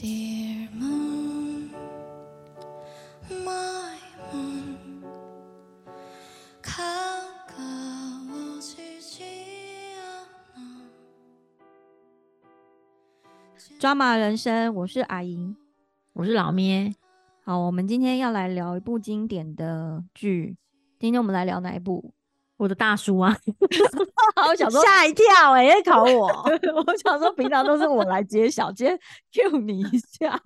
Dear Moon，My Moon 抓马人生。我是阿莹，我是老咩？好，我们今天要来聊一部经典的剧。今天我们来聊哪一部？我的大叔啊，我想说，吓一跳哎、考我，我想说，平常都是我来揭晓，今天 Q 你一下。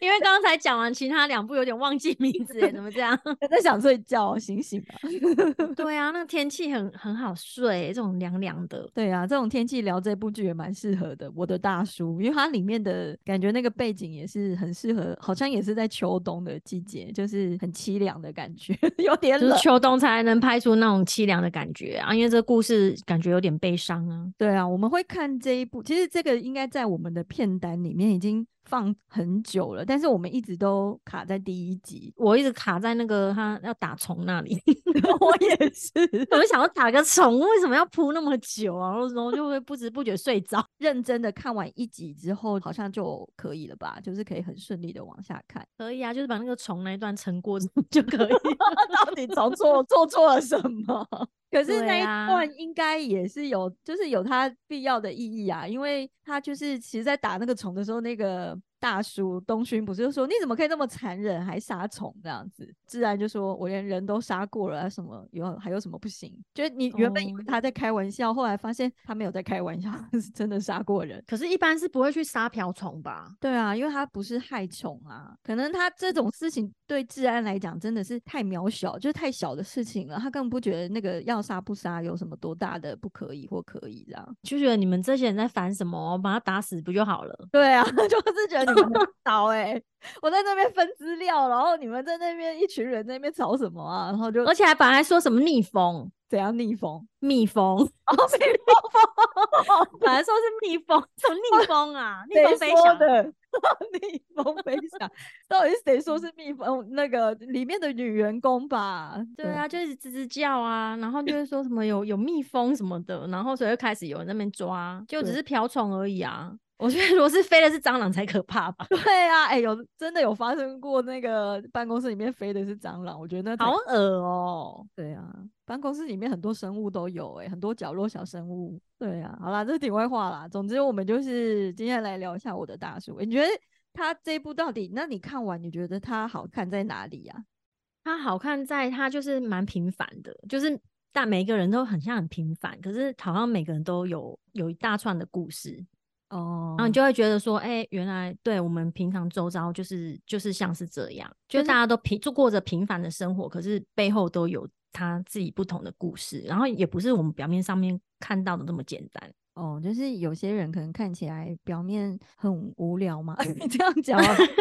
因为刚才讲完其他两部，有点忘记名字哎、怎么这样？在想睡觉，醒醒吧。对啊，那个天气很很好睡、这种凉凉的。对啊，这种天气聊这部剧也蛮适合的。我的大叔，因为它里面的感觉那个背景也是很适合，好像也是在秋冬的季节，就是很凄凉的感觉，有点冷。就是秋冬才能拍出那种凄凉的感觉啊，因为这个故事感觉有点悲伤啊。对啊，我们会看这一部，其实这个应该在我们的片单里面已经放很久了，但是我们一直都卡在第一集。我一直卡在那个他要打虫那里，我也是，我就想要打个虫，为什么要铺那么久啊？然后就会不知不觉睡着。认真的看完一集之后，好像就可以了吧？就是可以很顺利的往下看。可以啊，就是把那个虫那一段撑过就可以。到底做错做错了什么？可是那一段应该也是有，就是有它必要的意义啊，因为他就是其实，在打那个虫的时候，那个大叔东勋不是就说你怎么可以那么残忍，还杀虫这样子？自然就说我连人都杀过了，啊什么有还有什么不行？就是你原本以为哦他在开玩笑，后来发现他没有在开玩笑，他 是真的杀过人。可是，一般是不会去杀瓢虫吧？对啊，因为他不是害虫啊，可能他这种事情对治安来讲真的是太渺小，就是太小的事情了，他根本不觉得那个要杀不杀有什么多大的不可以或可以这样。就觉得你们这些人在烦什么？把他打死不就好了？对啊，就是觉得你们很 吵哎、我在那边分资料，然后你们在那边一群人在那边吵什么啊？然后就而且还本来说什么逆风、怎样逆风？蜜蜂，哦，逆风 本来说是蜜蜂，什么逆风啊？逆谁风飞翔。说的？逆风飞翔，到底是谁说是蜜蜂？那个里面的女员工吧？对啊，就是吱吱叫啊，然后就是说什么有有蜜蜂什么的，然后所以就开始有人在那边抓，就只是瓢虫而已啊。我觉得如果是飞的是蟑螂才可怕吧，对啊，哎、有真的有发生过那个办公室里面飞的是蟑螂，我觉得那好恶哦、对啊，办公室里面很多生物都有、哎，很多角落小生物。对啊，好啦，这是题外话啦。总之，我们就是今天来聊一下我的大叔。你觉得他这一部到底？那你看完，你觉得他好看在哪里呀、他好看在他就是蛮平凡的，就是但每个人都很像很平凡，可是好像每个人都有有一大串的故事，哦然后你就会觉得说，哎、原来对我们平常周遭就是就是像是这样，就就是大家都平就过着平凡的生活，可是背后都有他自己不同的故事，然后也不是我们表面上面看到的那么简单。哦，就是有些人可能看起来表面很无聊嘛，你 这样讲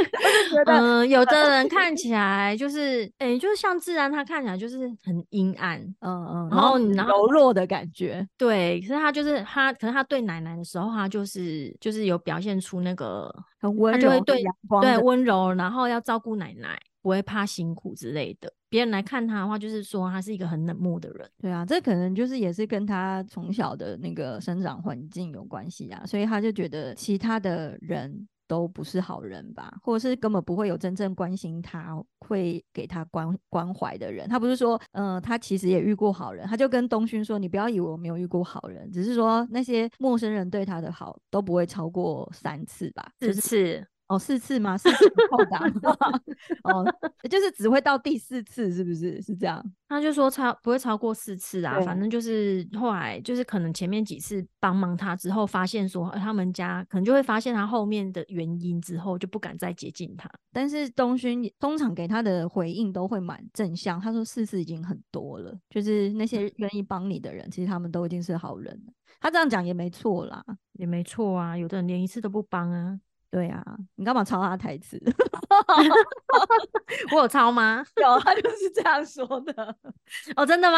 嗯、有的人 看起来就是，哎、就是像自然，他看起来就是很阴暗，嗯嗯，然后然后柔弱的感觉，对，可是他就是他，可是他对奶奶的时候，他就是就是有表现出那个很温柔对对温柔，然后要照顾奶奶，不会怕辛苦之类的。别人来看他的话，就是说他是一个很冷漠的人。对啊，这可能就是也是跟他从小的那个生长环境有关系啊，所以他就觉得其他的人都不是好人吧，或者是根本不会有真正关心他、会给他关关怀的人。他不是说，嗯、他其实也遇过好人，他就跟东勋说：“你不要以为我没有遇过好人，只是说那些陌生人对他的好都不会超过三次吧，就是次，哦，四次吗？四次？哦，就是只会到第四次，是不是？是这样？他就说超不会超过四次啊，反正就是后来就是可能前面几次帮忙他之后，发现说、呃他们家可能就会发现他后面的原因之后，就不敢再接近他。但是东勋通常给他的回应都会蛮正向，他说四次已经很多了，就是那些愿意帮你的人，其实他们都已经是好人了。他这样讲也没错啦，也没错啊，有的人连一次都不帮啊。对啊，你干嘛抄他台词？我有抄吗？有，他就是这样说的。哦，真的吗？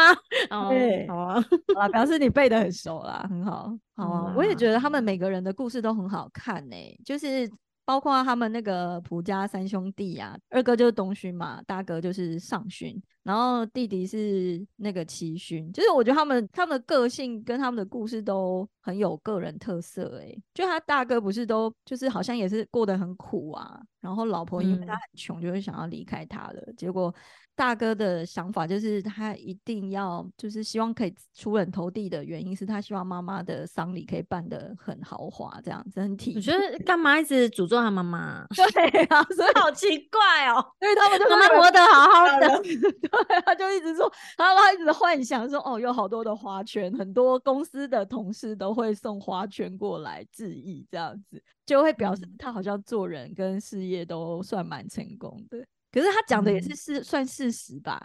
哦对，好啊。好啦，表示你背的很熟啦，很好，好啊。我也哇觉得他们每个人的故事都很好看呢、就是包括他们那个蒲家三兄弟啊，二哥就是东勋嘛，大哥就是上勋，然后弟弟是那个齐勋，就是我觉得他们他们的个性跟他们的故事都很有个人特色、欸。就他大哥不是都就是好像也是过得很苦啊，然后老婆因为他嗯很穷，就会想要离开他了，结果。大哥的想法就是他一定要，就是希望可以出人头地的原因是他希望妈妈的丧礼可以办得很豪华，这样子很体我觉得干嘛一直诅咒他妈妈啊？对啊，所以好奇怪哦，因为他们就妈妈活得好好的。对，他就一直说，然后他一直幻想说，哦，有好多的花圈，很多公司的同事都会送花圈过来致意，这样子就会表示嗯。他好像做人跟事业都算蛮成功的。可是他讲的也是嗯事、算事实吧，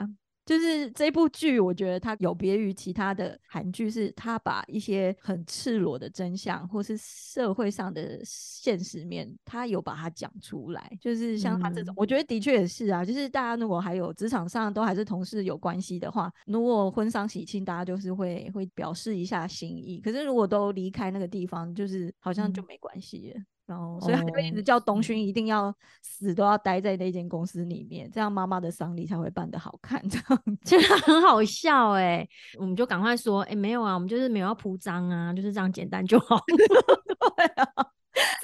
就是这部剧，我觉得它有别于其他的韩剧，是它把一些很赤裸的真相，或是社会上的现实面，它有把它讲出来。就是像他这种，嗯我觉得的确也是啊。就是大家如果还有职场上都还是同事有关系的话，如果婚丧喜庆，大家就是会会表示一下心意。可是如果都离开那个地方，就是好像就嗯没关系了。然后，所以他就一直哦叫东是勋一定要死都要待在那间公司里面，这样妈妈的丧礼才会办得好看。这样其实很好笑哎、我们就赶快说，哎、没有啊，我们就是没有要铺张啊，就是这样简单就好。对啊，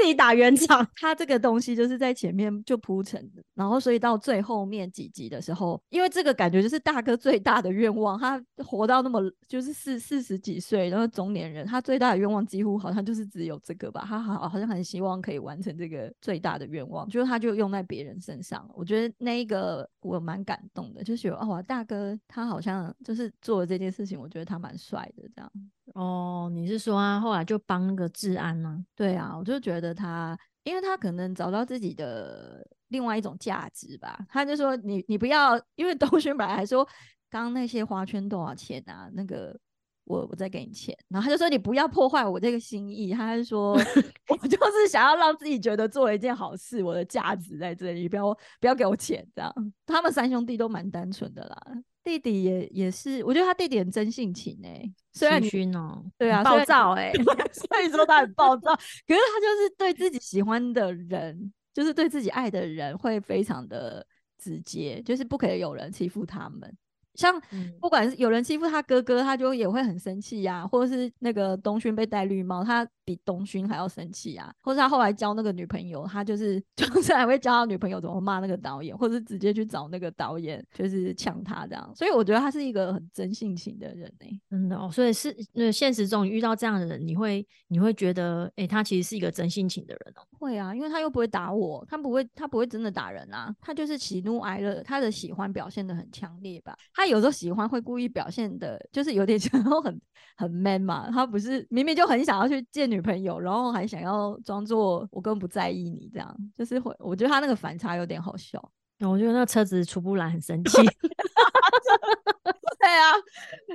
自己打圆场，他这个东西就是在前面就铺成的，然后所以到最后面几集的时候，因为这个感觉就是大哥最大的愿望，他活到那么就是四四十几岁，然后中年人，他最大的愿望几乎好像就是只有这个吧，他好好像很希望可以完成这个最大的愿望，就是他就用在别人身上，我觉得那一个我蛮感动的，就觉得哦，哇大哥他好像就是做了这件事情，我觉得他蛮帅的这样。哦，你是说啊后来就帮那个治安吗？对啊，我就觉得他，因为他可能找到自己的另外一种价值吧。他就说你你不要，因为东勋本来还说刚刚那些花圈多少钱啊？那个我我再给你钱，然后他就说你不要破坏我这个心意。他就说 我就是想要让自己觉得做了一件好事，我的价值在这里，不要不要给我钱这样。他们三兄弟都蛮单纯的啦，弟弟也也是，我觉得他弟弟很真性情哎、虽然齐你勋哦，对啊，暴躁哎、所以说他很暴躁，可是他就是对自己喜欢的人，就是对自己爱的人会非常的直接，就是不可以有人欺负他们。像嗯不管是有人欺负他哥哥，他就也会很生气呀、或者是那个东勋被戴绿帽，他比东勋还要生气呀、或者他后来交那个女朋友，他就是 就是还会教他女朋友怎么骂那个导演，或者是直接去找那个导演，就是呛他这样。所以我觉得他是一个很真性情的人欸呢、真的哦，所以是那现实中遇到这样的人，你会你会觉得，哎、他其实是一个真性情的人哦。会啊，因为他又不会打我，他不会，他不会真的打人啊，他就是喜怒哀乐，他的喜欢表现的很强烈吧。他有时候喜欢会故意表现的，就是有点 然后很很 man 嘛。他不是明明就很想要去见女朋友，然后还想要装作我根本不在意你这样，就是会，我觉得他那个反差有点好笑。我觉得那车子出不来，很生气。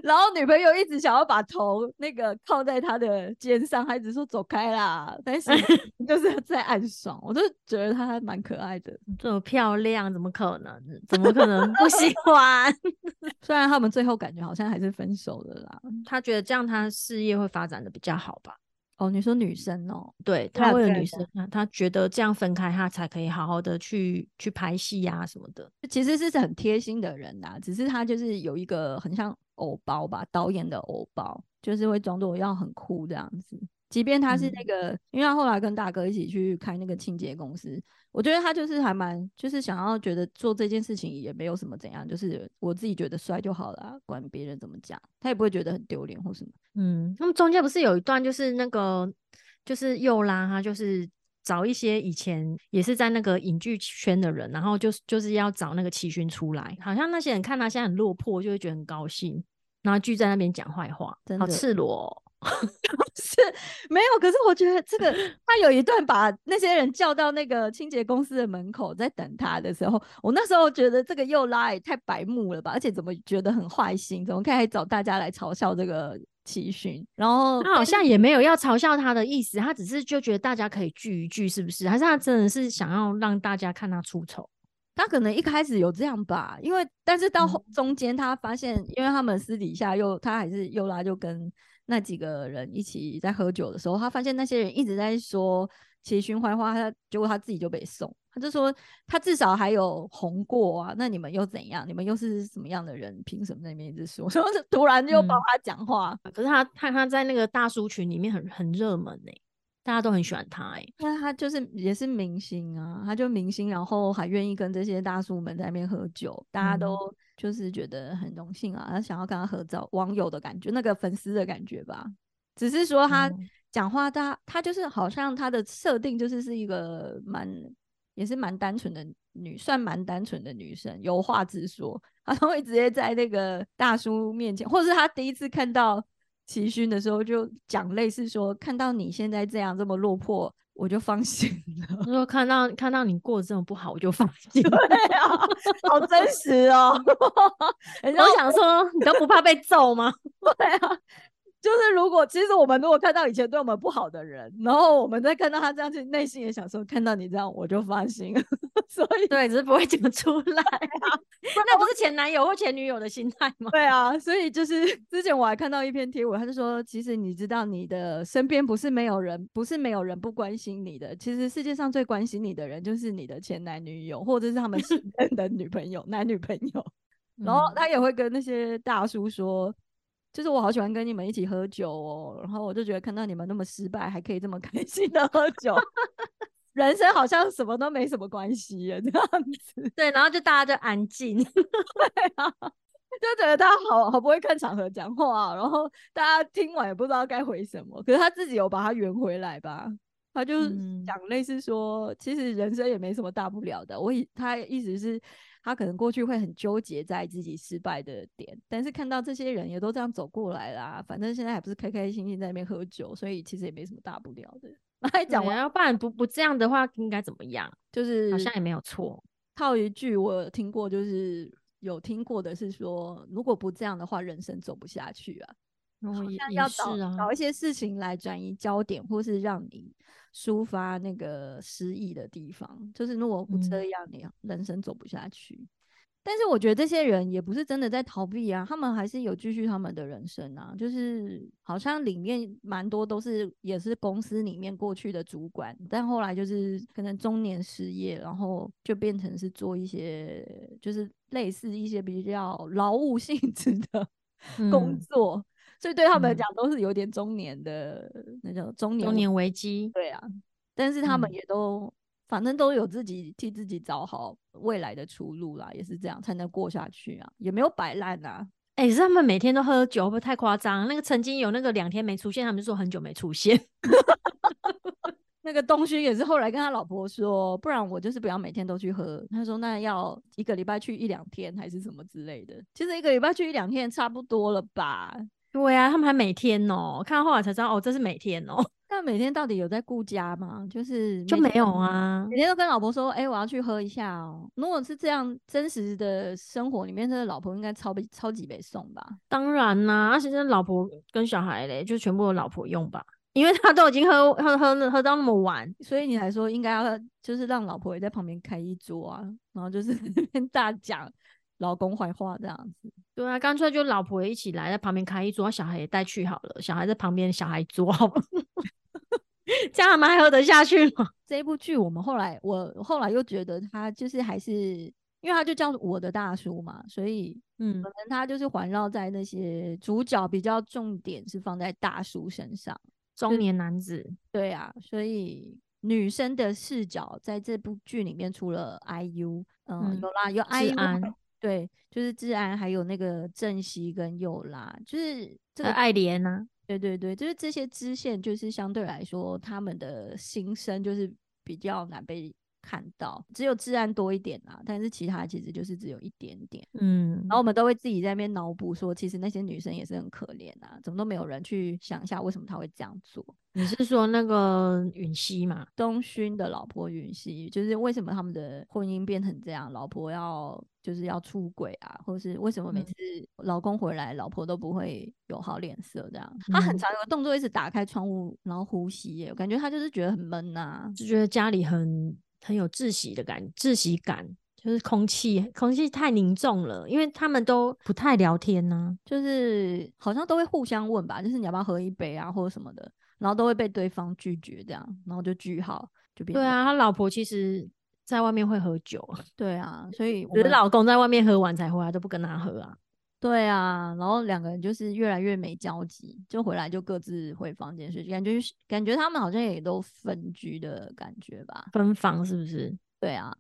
然后女朋友一直想要把头那个靠在他的肩上，还一直说走开啦，但是 就是在暗爽，我就觉得他还蛮可爱的。这么漂亮，怎么可能？怎么可能不喜欢？虽然他们最后感觉好像还是分手了啦。他觉得这样他事业会发展的比较好吧？哦，你说女生哦，对对啊他为了对啊对女生，他他觉得这样分开，他才可以好好的去去拍戏啊什么的。其实是很贴心的人呐，只是他就是有一个很像偶包吧，导演的偶包，就是会装作要很酷这样子。即便他是那嗯个，因为他后来跟大哥一起去开那个清洁公司，我觉得他就是还蛮，就是想要觉得做这件事情也没有什么怎样，就是我自己觉得帅就好了啊，管别人怎么讲，他也不会觉得很丢脸或什么。嗯，他们中间不是有一段就是那个就是又拉他就是找一些以前也是在那个影剧圈的人，然后就是就是要找那个齐勋出来，好像那些人看他现在很落魄，就会觉得很高兴，然后聚在那边讲坏话，好真的赤裸、哦。是没有，可是我觉得这个 他有一段把那些人叫到那个清洁公司的门口，在等他的时候，我那时候觉得这个又拉也太白目了吧，而且怎么觉得很坏心，怎么可以找大家来嘲笑这个奇勋？然后他好像也没有要嘲笑他的意思，他只是就觉得大家可以聚一聚，是不是？还是他真的是想要让大家看他出丑？他可能一开始有这样吧，因为但是到中间他发现，因为他们私底下又他还是又拉就跟那几个人一起在喝酒的时候，他发现那些人一直在说齐勋坏话，他结果他自己就被送。他就说他至少还有红过啊，那你们又怎样？你们又是什么样的人？凭什么在那边一直说？然后突然就帮嗯他讲话，可是他他他在那个大叔群里面很很热门呢、大家都很喜欢他哎、那他就是也是明星啊，他就明星，然后还愿意跟这些大叔们在那边喝酒，大家嗯都就是觉得很荣幸啊，他想要跟他合照，网友的感觉，那个粉丝的感觉吧。只是说他哦讲话他，他就是好像他的设定就是是一个蛮也是蛮单纯的女，算蛮单纯的女生，有话直说，他都会直接在那个大叔面前，或者是他第一次看到齐勋的时候，就讲类似说，看到你现在这样这么落魄，我就放心了。他说看到看到你过得这么不好，我就放 心。对啊，好真实哦。我想说，你都不怕被揍吗？对啊，就是如果其实我们如果看到以前对我们不好的人，然后我们再看到他这样，其实内心也想说，看到你这样我就放心了。所以对，只是不会讲出来。啊 那不是前男友或前女友的心态吗？对啊，所以就是之前我还看到一篇贴文，他就说，其实你知道你的身边不是没有人，不是没有人不关心你的，其实世界上最关心你的人就是你的前男女友，或者是他们现任的女朋友、男女朋友。然后嗯他也会跟那些大叔说，就是我好喜欢跟你们一起喝酒哦，然后我就觉得看到你们那么失败，还可以这么 开心的喝酒，人生好像什么都没什么关系耶，这样子，对，然后就大家就安静。对啊就觉得他好好不会看场合讲话，然后大家听完也不知道该回什么，可是他自己有把它圆回来吧。他就嗯讲类似说，其实人生也没什么大不了的。我以他意思是，他可能过去会很纠结在自己失败的点，但是看到这些人也都这样走过来啦，反正现在还不是开开心心在那边喝酒，所以其实也没什么大不了的。那讲完，要不然不不这样的话，应该怎么样？就是好像也没有错。套一句我有听过，就是有听过的是说，如果不这样的话，人生走不下去啊。然后也也像要找啊，找一些事情来转移焦点，或是让你抒发那个失意的地方。就是如果不这嗯样，你人生走不下去。但是我觉得这些人也不是真的在逃避啊，他们还是有继续他们的人生啊。就是好像里面蛮多都是也是公司里面过去的主管，但后来就是可能中年失业，然后就变成是做一些就是类似一些比较劳务性质的工嗯作。所以对他们来嗯讲都是有点中年的那叫中年中年危机。对啊，但是他们嗯也都、反正都有自己替自己找好未来的出路啦，也是这样才能过下去啊，也没有摆烂啊。哎、可是他们每天都喝酒，会不会太夸张？那个曾经有那个两天没出现，他们就说很久没出现。那个东勋也是后来跟他老婆说，不然我就是不要每天都去喝。他说那要一个礼拜去一两天还是什么之类的。其实一个礼拜去一两天差不多了吧？对啊，他们还每天哦，看到后来才知道哦，这是每天哦，那每天到底有在顾家吗？就是就没有啊。每天都跟老婆说，哎、我要去喝一下哦。如果是这样真实的生活里面，这个老婆应该超被超级被送吧？当然啦、而且这老婆跟小孩嘞，就全部有老婆用吧，因为他都已经喝喝喝喝到那么晚，所以你还说应该要就是让老婆也在旁边开一桌啊，然后就是在那边大讲老公坏话这样子。对啊，干脆就老婆也一起来，在旁边开一桌，小孩也带去好了，小孩在旁边，小孩桌好了，这样他们还喝得下去吗？这一部剧我们后来我后来又觉得他就是还是因为他就叫我的大叔嘛，所以嗯可能他就是环绕在那些主角比较重点是放在大叔身上。中年男子，对啊，所以女生的视角在这部剧里面，除了 IU，嗯，嗯有啦，有 IU，对，就是治安，还有那个郑熙跟佑拉，就是这个，爱莲呐、对对对，就是这些支线，就是相对来说，他们的心声就是比较难被看到，只有治安多一点啊，但是其他其实就是只有一点点。嗯，然后我们都会自己在那边脑补说，其实那些女生也是很可怜啊，怎么都没有人去想一下为什么她会这样做。你是说那个允熙嘛？东勋的老婆允熙，就是为什么他们的婚姻变成这样，老婆要就是要出轨啊，或是为什么每嗯次老公回来，老婆都不会有好脸色这样？他很嗯常有个动作，一直打开窗户，然后呼吸耶，我感觉他就是觉得很闷呐、就觉得家里很很有窒息的感，窒息感，就是空气空气太凝重了，因为他们都不太聊天呢、就是好像都会互相问吧，就是你要不要喝一杯啊，或者什么的。然后都会被对方拒绝，这样，然后就句号，就变成对啊，他老婆其实在外面会喝酒，对啊，所以我只是老公在外面喝完才回来，都不跟他喝啊。对啊，然后两个人就是越来越没交集，就回来就各自回房间睡，感觉感觉他们好像也都分居的感觉吧。分房是不是？对啊，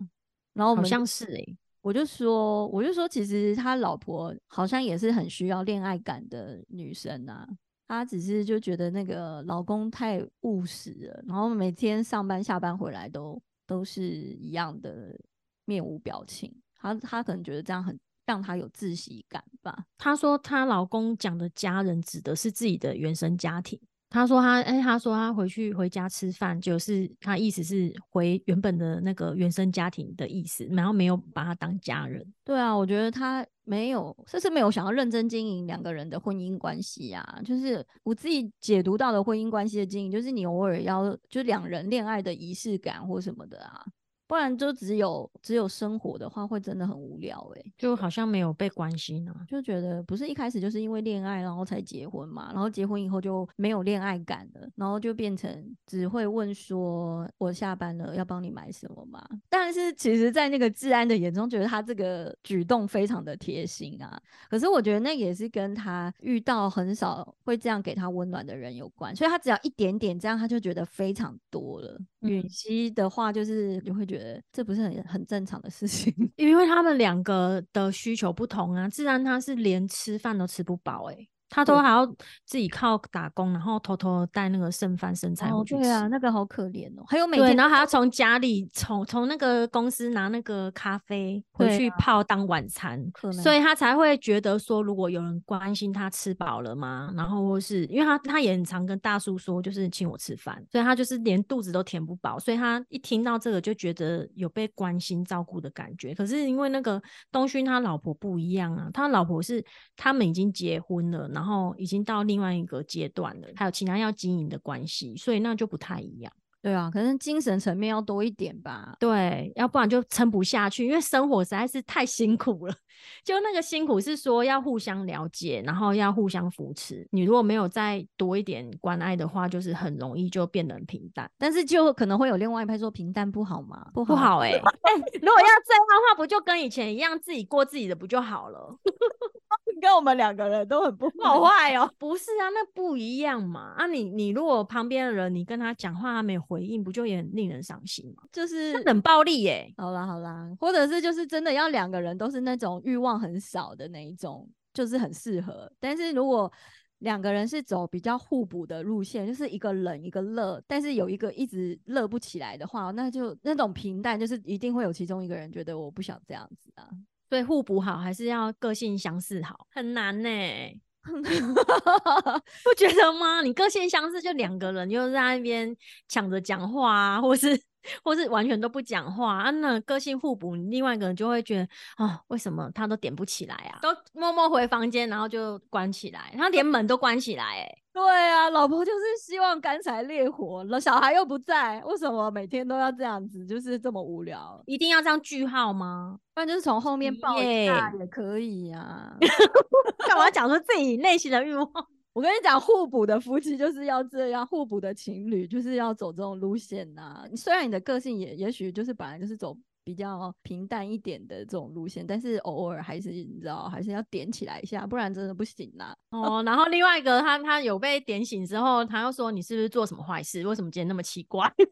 然后我好们像是哎、我就说，我就说，其实他老婆好像也是很需要恋爱感的女生啊。她只是就觉得那个老公太务实了，然后每天上班下班回来都都是一样的面无表情。她她可能觉得这样很让她有窒息感吧。她说她老公讲的家人指的是自己的原生家庭。她说她哎，她说她回去回家吃饭，就是她意思是回原本的那个原生家庭的意思，然后没有把她当家人。对啊，我觉得她没有，这是没有想要认真经营两个人的婚姻关系啊。就是我自己解读到的婚姻关系的经营，就是你偶尔要就两人恋爱的仪式感或什么的啊，不然就只有只有生活的话，会真的很无聊诶、就好像没有被关心啊。就觉得不是一开始就是因为恋爱然后才结婚嘛，然后结婚以后就没有恋爱感了，然后就变成只会问说我下班了要帮你买什么嘛？但是其实，在那个治安的眼中，觉得他这个举动非常的贴心啊。可是我觉得那也是跟他遇到很少会这样给他温暖的人有关，所以他只要一点点这样，他就觉得非常多了。允嗯熙的话，就是就会觉得这不是很很正常的事情。因为他们两个的需求不同啊，自然他是连吃饭都吃不饱哎、他都还要自己靠打工，然后偷偷带那个剩饭剩菜哦回，去吃。对啊，那个好可怜哦。还有每，天然后还要从家里从从那个公司拿那个咖啡回去泡当晚餐，可能所以他才会觉得说，如果有人关心他吃饱了吗？然后或是因为他他也很常跟大叔说，就是请我吃饭，所以他就是连肚子都填不饱，所以他一听到这个就觉得有被关心照顾的感觉。可是因为那个东勋他老婆不一样啊，他老婆是他们已经结婚了，然后已经到另外一个阶段了，还有其他要经营的关系，所以那就不太一样。对啊，可能精神层面要多一点吧。对，要不然就撑不下去，因为生活实在是太辛苦了。就那个辛苦是说要互相了解，然后要互相扶持。你如果没有再多一点关爱的话，就是很容易就变得很平淡，但是就可能会有另外一派说平淡不好吗？不不好哎、欸。如果要这样的话，不就跟以前一样，自己过自己的不就好了？跟我们两个人都很不 好坏哦，不是啊，那不一样嘛。啊你，你如果旁边的人你跟他讲话，他没有回应，不就也很令人伤心吗？就是那冷暴力耶、好啦好啦，或者是就是真的要两个人都是那种欲望很少的那一种，就是很适合。但是如果两个人是走比较互补的路线，就是一个冷一个热，但是有一个一直热不起来的话，那就那种平淡，就是一定会有其中一个人觉得我不想这样子啊。所以互补好，还是要个性相似好，很难呢、不觉得吗？你个性相似，就两个人又在那边抢着讲话啊，或是或是完全都不讲话啊，那个性互补，你另外一个人就会觉得哦，为什么他都点不起来啊？都默默回房间，然后就关起来，他连门都关起来、欸，对啊，老婆就是希望干柴烈火，了小孩又不在，为什么每天都要这样子？就是这么无聊，一定要这样句号吗？不然就是从后面抱一下也可以呀、干嘛讲出自己内心的欲望？我跟你讲，互补的夫妻就是要这样，互补的情侣就是要走这种路线呐、虽然你的个性也也许就是本来就是走比较平淡一点的这种路线，但是偶尔还是你知道，还是要点起来一下，不然真的不行啦。哦，然后另外一个他他有被点醒之后，他又说你是不是做什么坏事？为什么今天那么奇怪？所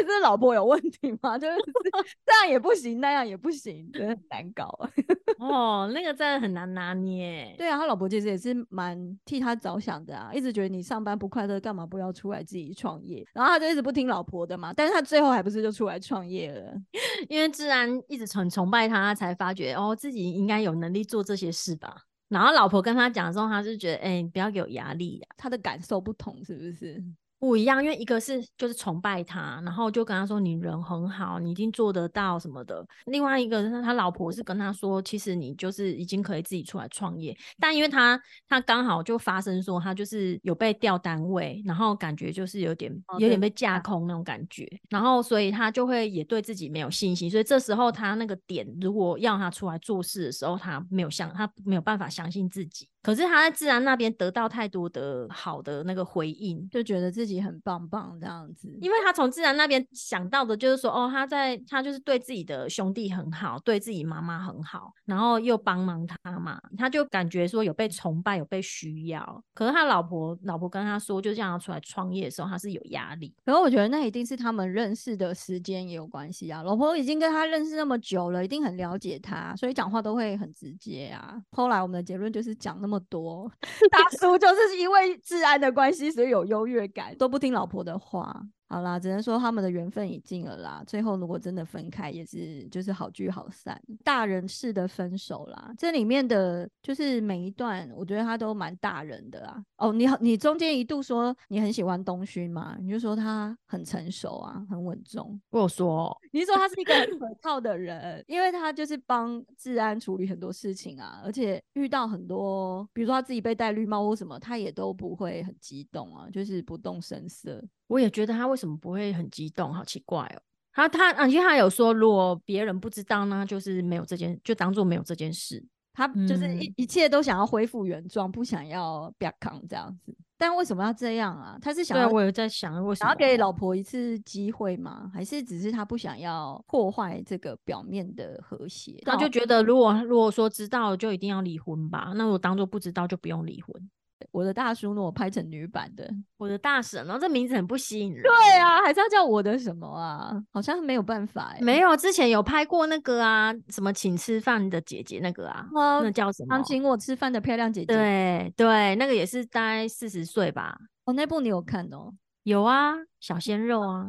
以是老婆有问题吗？就是 这样也不行，那样也不行，真的很难搞。哦，那个真的很难拿捏。对啊，他老婆其实也是蛮替他着想的啊，一直觉得你上班不快乐，干嘛不要出来自己创业？然后他就一直不听老婆的嘛，但是他最后还不是就出来创业了？因为自然一直很崇拜他，他才发觉哦自己应该有能力做这些事吧。然后老婆跟他讲的时候，他就觉得哎、你不要给我压力呀、他的感受不同，是不是？不一样，因为一个是就是崇拜他，然后就跟他说你人很好，你一定做得到什么的。另外一个是他老婆是跟他说，其实你就是已经可以自己出来创业，但因为他他刚好就发生说他就是有被调单位，然后感觉就是有点、有点被架空那种感觉，然后所以他就会也对自己没有信心，所以这时候他那个点如果要他出来做事的时候，他没有相他没有办法相信自己。可是他在自然那边得到太多的好的那个回应，就觉得自己很棒棒这样子。因为他从自然那边想到的就是说，哦，他在他就是对自己的兄弟很好，对自己妈妈很好，然后又帮忙他嘛，他就感觉说有被崇拜，有被需要。可是他老婆老婆跟他说，就这样出来创业的时候，他是有压力。可是我觉得那一定是他们认识的时间也有关系啊。老婆已经跟他认识那么久了，一定很了解他，所以讲话都会很直接啊。后来我们的结论就是讲那么多，大叔就是因为治安的关系，所以有优越感，都不听老婆的话。好啦，只能说他们的缘分已尽了啦。最后如果真的分开，也是就是好聚好散，大人式的分手啦。这里面的就是每一段，我觉得他都蛮大人的啊。哦，你好，你中间一度说你很喜欢东勋嘛，你就说他很成熟啊，很稳重。我有说哦，你是说他是一个很可靠的人，因为他就是帮治安处理很多事情啊，而且遇到很多，比如说他自己被戴绿帽或什么，他也都不会很激动啊，就是不动声色。我也觉得他为什么不会很激动，好奇怪哦。他他啊，因为他有说，如果别人不知道呢，就是没有这件，就当做没有这件事。他就是嗯一一切都想要恢复原状，不想要不要扛这样子。但为什么要这样啊？他是想要我有在想为什么想要给老婆一次机会吗？还是只是他不想要破坏这个表面的和谐？他就觉得如果如果说知道就一定要离婚吧，那我当做不知道就不用离婚。我的大叔，呢，我拍成女版的，我的大婶，然后这名字很不吸引人。对啊，还是要叫我的什么啊？好像没有办法哎、没有，之前有拍过那个啊，什么请吃饭的姐姐那个啊，哦那叫什么常？请我吃饭的漂亮姐姐。，对对，那个也是大概四十岁吧。哦，那部你有看哦？有啊，小鲜肉啊，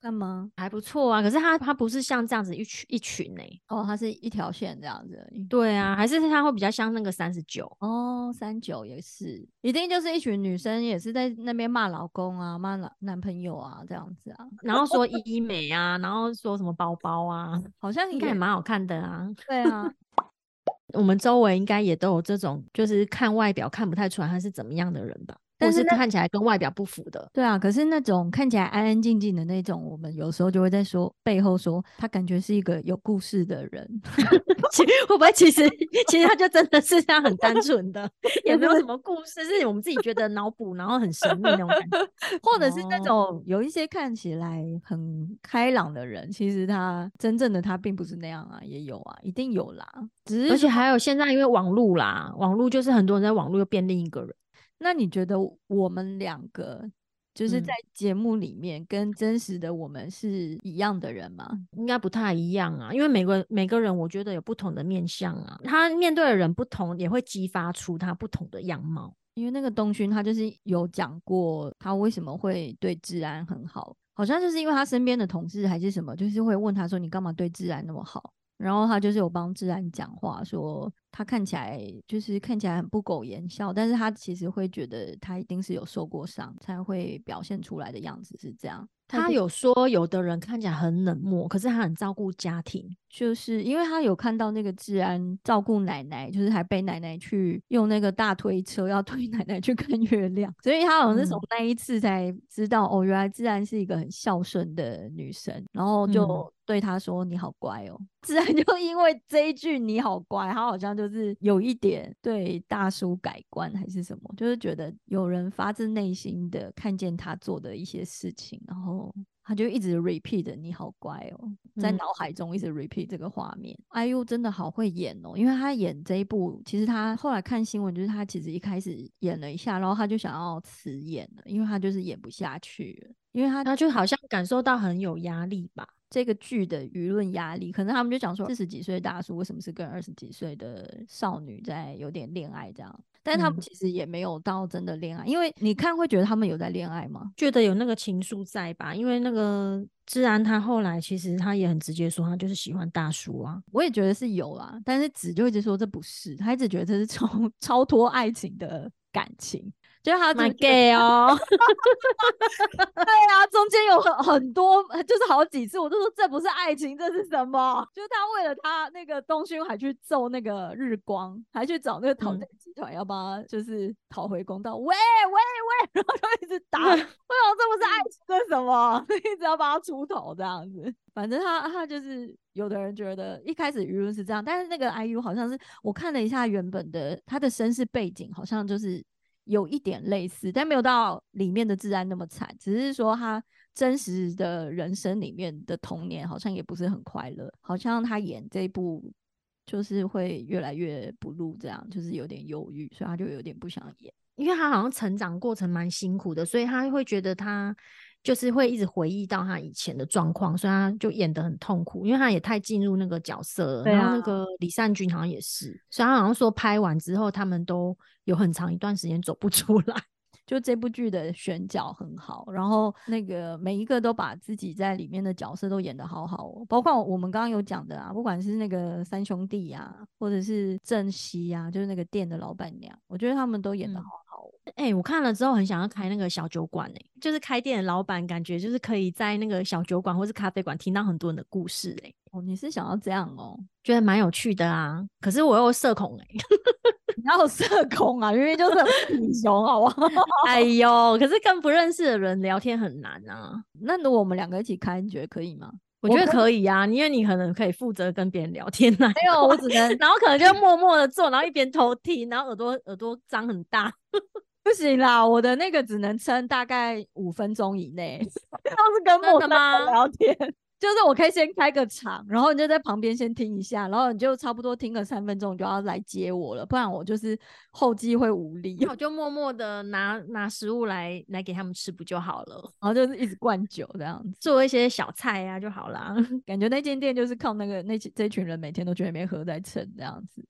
干嘛？还不错啊。可是他他不是像这样子一群一群呢、哦，它是一条线这样子而已。对啊，还是他会比较像那个三十九。哦，三九也是，一定就是一群女生也是在那边骂老公啊，骂男男朋友啊，这样子啊，然后说医美啊，然后说什么包包啊，好像应该也蛮好看的啊。对啊。我们周围应该也都有这种，就是看外表看不太出来他是怎么样的人吧，但是那看起来跟外表不符的。对啊，可是那种看起来安安静静的那种，我们有时候就会在说背后说他感觉是一个有故事的人，其会不会其实其实他就真的是这样很单纯的，也没有什么故事，是我们自己觉得脑补，然后很神秘那种感觉。或者是那哦种有一些看起来很开朗的人，其实他真正的他并不是那样啊，也有啊，一定有啦。只是而且还有现在因为网络啦，网络就是很多人在网络又变另一个人。那你觉得我们两个就是嗯在节目里面跟真实的我们是一样的人吗？应该不太一样啊，因为每个每个人我觉得有不同的面相啊，他面对的人不同，也会激发出他不同的样貌。因为那个东勋他就是有讲过他为什么会对治安很好，好像就是因为他身边的同事还是什么，就是会问他说你干嘛对治安那么好？然后他就是有帮治安讲话，说他看起来就是看起来很不苟言笑，但是他其实会觉得他一定是有受过伤才会表现出来的样子是这样。他有说，有的人看起来很冷漠，可是他很照顾家庭。就是因为他有看到那个治安照顾奶奶，就是还背奶奶去用那个大推车要推 奶奶去看月亮，所以他好像是从嗯那一次才知道、哦，原来治安是一个很孝顺的女生，然后就嗯对他说：“你好乖哦。”治安就因为这一句“你好乖”，他好像就是有一点对大叔改观还是什么，就是觉得有人发自内心的看见他做的一些事情，然后他就一直 repeat 你好乖哦，在嗯脑海中一直 repeat 这个画面。IU 真的好会演哦，因为他演这一部，其实他后来看新闻，就是他其实一开始演了一下，然后他就想要辞演了，因为他就是演不下去了，因为他他就好像感受到很有压力吧。这个剧的舆论压力，可能他们就讲说四十几岁的大叔为什么是跟二十几岁的少女在有点恋爱这样，但他们嗯其实也没有到真的恋爱，因为你看会觉得他们有在恋爱吗？觉得有那个情愫在吧？因为那个治安他后来其实他也很直接说，他就是喜欢大叔啊。我也觉得是有啦，但是子就一直说这不是，他一直觉得这是 超超脱爱情的感情，就是他蛮 gay 哦，对啊，中间有很很多，就是好几次，我都说这不是爱情，这是什么？就是他为了他那个东勋还去揍那个日光，还去找那个讨嗯债集团要帮他就是讨回公道，喂喂喂，然后就一直打，为什么这不是爱情，这是什么？一直要帮他出头这样子。反正他他就是有的人觉得一开始舆论是这样，但是那个 IU 好像是我看了一下原本的他的身世背景，好像就是有一点类似，但没有到里面的治安那么惨，只是说他真实的人生里面的童年好像也不是很快乐，好像他演这一部就是会越来越不露，这样就是有点忧郁，所以他就有点不想演。因为他好像成长过程蛮辛苦的，所以他会觉得他就是会一直回忆到他以前的状况，所以他就演得很痛苦，因为他也太进入那个角色了。对然后那啊个李善均好像也是，所以他好像说拍完之后，他们都有很长一段时间走不出来。就这部剧的选角很好，然后那个每一个都把自己在里面的角色都演得好好哦，包括我们刚刚有讲的啊，不管是那个三兄弟啊，或者是郑熙呀，就是那个店的老板娘，我觉得他们都演得嗯好哎、我看了之后很想要开那个小酒馆哎、就是开店的老板，感觉就是可以在那个小酒馆或是咖啡馆听到很多人的故事哎、哦，你是想要这样哦？觉得蛮有趣的啊。可是我又社恐哎、你要社恐啊，明明就是很比熊，好不好？哎呦，可是跟不认识的人聊天很难啊。那如果我们两个一起开，你觉得可以吗？我觉得可可以啊，因为你可能可以负责跟别人聊天那一没有，我只 能然后可能就默默的做，然后一边偷听，然后耳朵耳朵张很大。不行啦，我的那个只能撑大概五分钟以内，都是跟陌生人聊天，就是我可以先开个场，然后你就在旁边先听一下，然后你就差不多听个三分钟，你就要来接我了，不然我就是后继会无力，那我 就默默的拿拿食物来来给他们吃不就好了？然后就是一直灌酒这样子，做一些小菜呀、就好啦。感觉那间店就是靠那个那群这群人每天都去那边喝在撑这样子。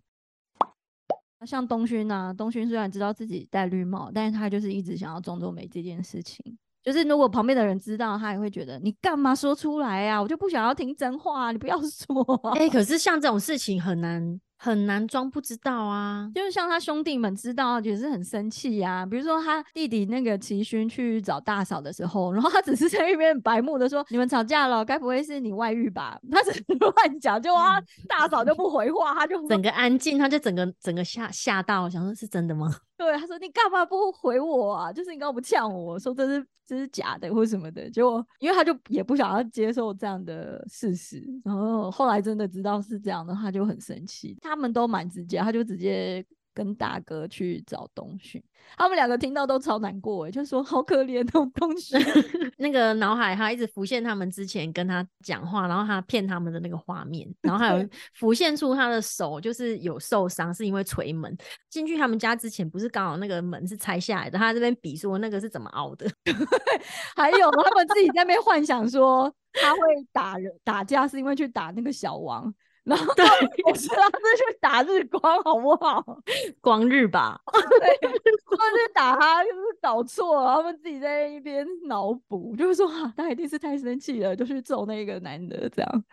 那像东勋啊，东勋虽然知道自己戴绿帽，但是他就是一直想要装作没这件事情。就是如果旁边的人知道，他也会觉得你干嘛说出来啊、我就不想要听真话、啊，你不要 说啊、哎、可是像这种事情很难很难装不知道啊。就是像他兄弟们知道也是很生气呀、比如说他弟弟那个齐勋去找大嫂的时候，然后他只是在那边白目的说：“你们吵架了，该不会是你外遇吧？”他只是 乱讲，就他大嫂就不回话，他就整个安静，他就整个整个吓吓到，想说是真的吗？对，他说你干嘛不回我啊？就是你干嘛不呛我？说这是这是假的或什么的。结果因为他就也不想要接受这样的事实，然后后来真的知道是这样的，他就很生气。他们都蛮直接，他就直接跟大哥去找东旭。他们两个听到都超难过，诶，就说好可怜哦，东旭。那个脑海他一直浮现他们之前跟他讲话，然后他骗他们的那个画面，然后还有浮现出他的手就是有受伤，是因为捶门。进去他们家之前，不是刚好那个门是拆下来的，他这边比说那个是怎么凹的。还有他们自己在那边幻想说他会打人打架是因为去打那个小王。然后对，我知道是打日光，好不好？光日吧，或者是打他，就是搞错了，他们自己在一边脑补，就是说啊，他一定是太生气了，就去揍那个男的这样。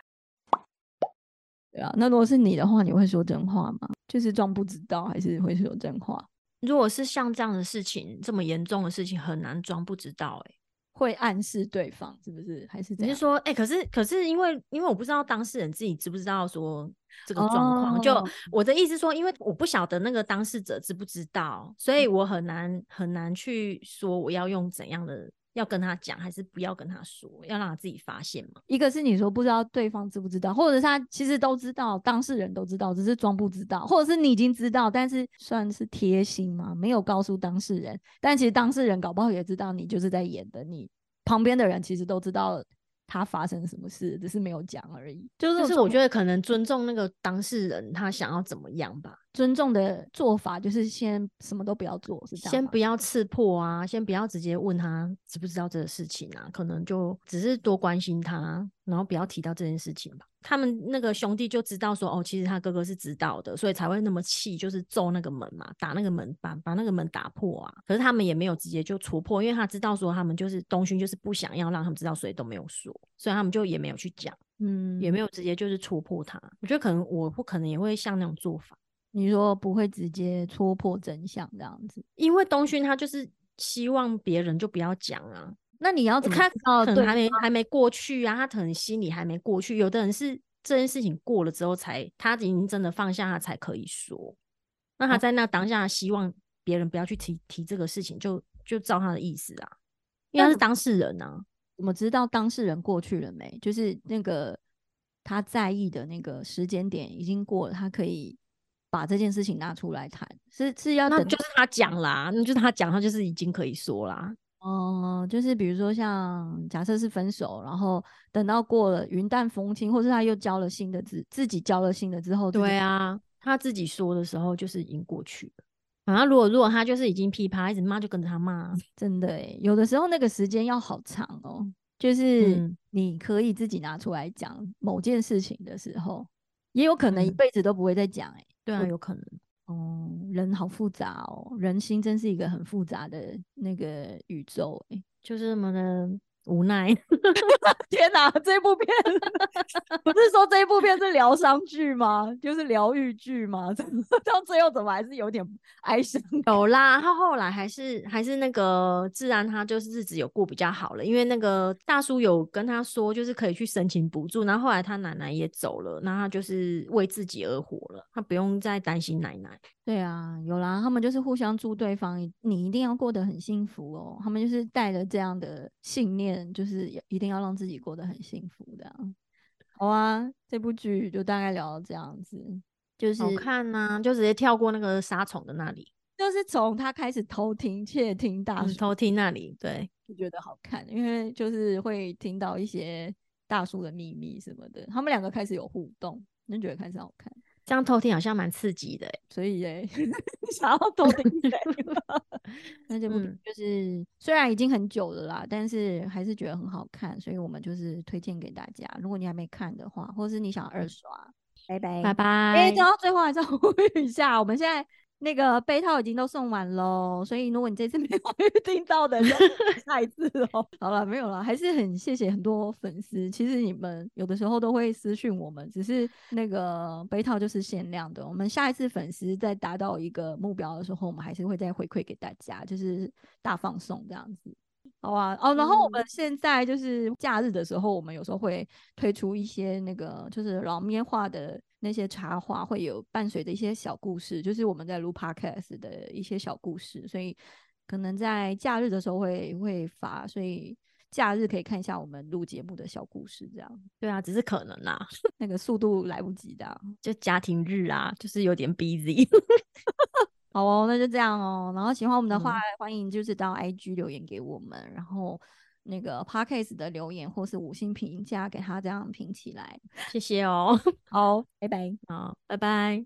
对啊，那如果是你的话，你会说真话吗？就是装不知道，还是会说真话？如果是像这样的事情，这么严重的事情，很难装不知道、欸。会暗示对方是不是？还是你是？说，哎、可是可是因为因为我不知道当事人自己知不知道说这个状况，就哦我的意思说，因为我不晓得那个当事者知不知道，所以我很难很难去说我要用怎样的要跟他讲，还是不要跟他说，要让他自己发现嘛。一个是你说不知道对方知不知道，或者是他其实都知道，当事人都知道，只是装不知道，或者是你已经知道，但是算是贴心嘛？没有告诉当事人，但其实当事人搞不好也知道你就是在演的，你旁边的人其实都知道他发生什么事，只是没有讲而已。就是就是我觉得可能尊重那个当事人他想要怎么样吧，尊重的做法就是先什么都不要做，是这样先不要刺破啊，先不要直接问他知不知道这个事情啊，可能就只是多关心他，然后不要提到这件事情吧。他们那个兄弟就知道说，哦，其实他哥哥是知道的，所以才会那么气，就是揍那个门嘛，打那个门，把把那个门打破啊。可是他们也没有直接就戳破，因为他知道说他们就是东勋就是不想要让他们知道，所以都没有说，所以他们就也没有去讲，嗯，也没有直接就是戳破他。我觉得可能我不可能也会像那种做法。你说不会直接戳破真相这样子，因为东勋他就是希望别人就不要讲啊，那你要怎么他知道可能对还没还没过去啊，他可能心里还没过去。有的人是这件事情过了之后才，他已经真的放下，他才可以说。那他哦在那当下希望别人不要去提提这个事情，就就照他的意思啊，因为他是当事人啊。我们知道当事人过去了没？就是那个他在意的那个时间点已经过了，他可以把这件事情拿出来谈，是是要那等就是他讲啦，那就是他讲，他就是已经可以说啦。哦、就是比如说像假设是分手，然后等到过了云淡风轻，或是他又交了新的自自己交了新的之后，对啊，他自己说的时候就是已经过去了。然后如果如果他就是已经噼啪一直骂，就跟着他骂啊。真的诶，有的时候那个时间要好长哦，就是嗯你可以自己拿出来讲某件事情的时候，也有可能一嗯辈子都不会再讲诶。对啊，有可能。哦，人好复杂哦，人心真是一个很复杂的那个宇宙诶。就是什么呢无奈。天哪，这部片 不是说这部片是疗伤剧吗？就是疗愈剧吗？到最后怎么还是有点哀伤？有啦，他后来还是还是那个自然，他就是日子有过比较好了，因为那个大叔有跟他说，就是可以去申请补助，然后后来他奶奶也走了，那他就是为自己而活了，他不用再担心奶奶。对啊，有啦，他们就是互相祝对方，你一定要过得很幸福哦。他们就是带着这样的信念，就是要一定要让自己过得很幸福的。好啊，这部剧就大概聊到这样子，就是好看呐、就直接跳过那个杀虫的那里，就是从他开始偷听、窃听大叔嗯偷听那里，对，就觉得好看，因为就是会听到一些大叔的秘密什么的，他们两个开始有互动，就觉得开始好看。这样偷听好像蛮刺激的欸。所以你，想要偷听谁？那这部片嗯就是虽然已经很久了啦，但是还是觉得很好看，所以我们就是推荐给大家。如果你还没看的话，或是你想二刷，拜拜拜拜。哎，讲到最后还是要呼吁一下，我们现在那个杯套已经都送完喽，所以如果你这次 没有预定到的，就下一次哦。好了，没有了，还是很谢谢很多粉丝。其实你们有的时候都会私讯我们，只是那个杯套就是限量的。我们下一次粉丝在达到一个目标的时候，我们还是会再回馈给大家，就是大放送这样子。好啊，哦，然后我们现在就是假日的时候，我们有时候会推出一些那个就是老面化的那些插画，会有伴随的一些小故事，就是我们在录 podcast 的一些小故事，所以可能在假日的时候会会发，所以假日可以看一下我们录节目的小故事，这样对啊，只是可能啊，那个速度来不及的啊。就家庭日啊，就是有点 busy。好哦，那就这样哦。然后喜欢我们的话，嗯欢迎就是到 IG 留言给我们，然后那个 Podcast 的留言或是五星评价给他这样评起来。谢谢哦，好，拜拜。好，拜拜。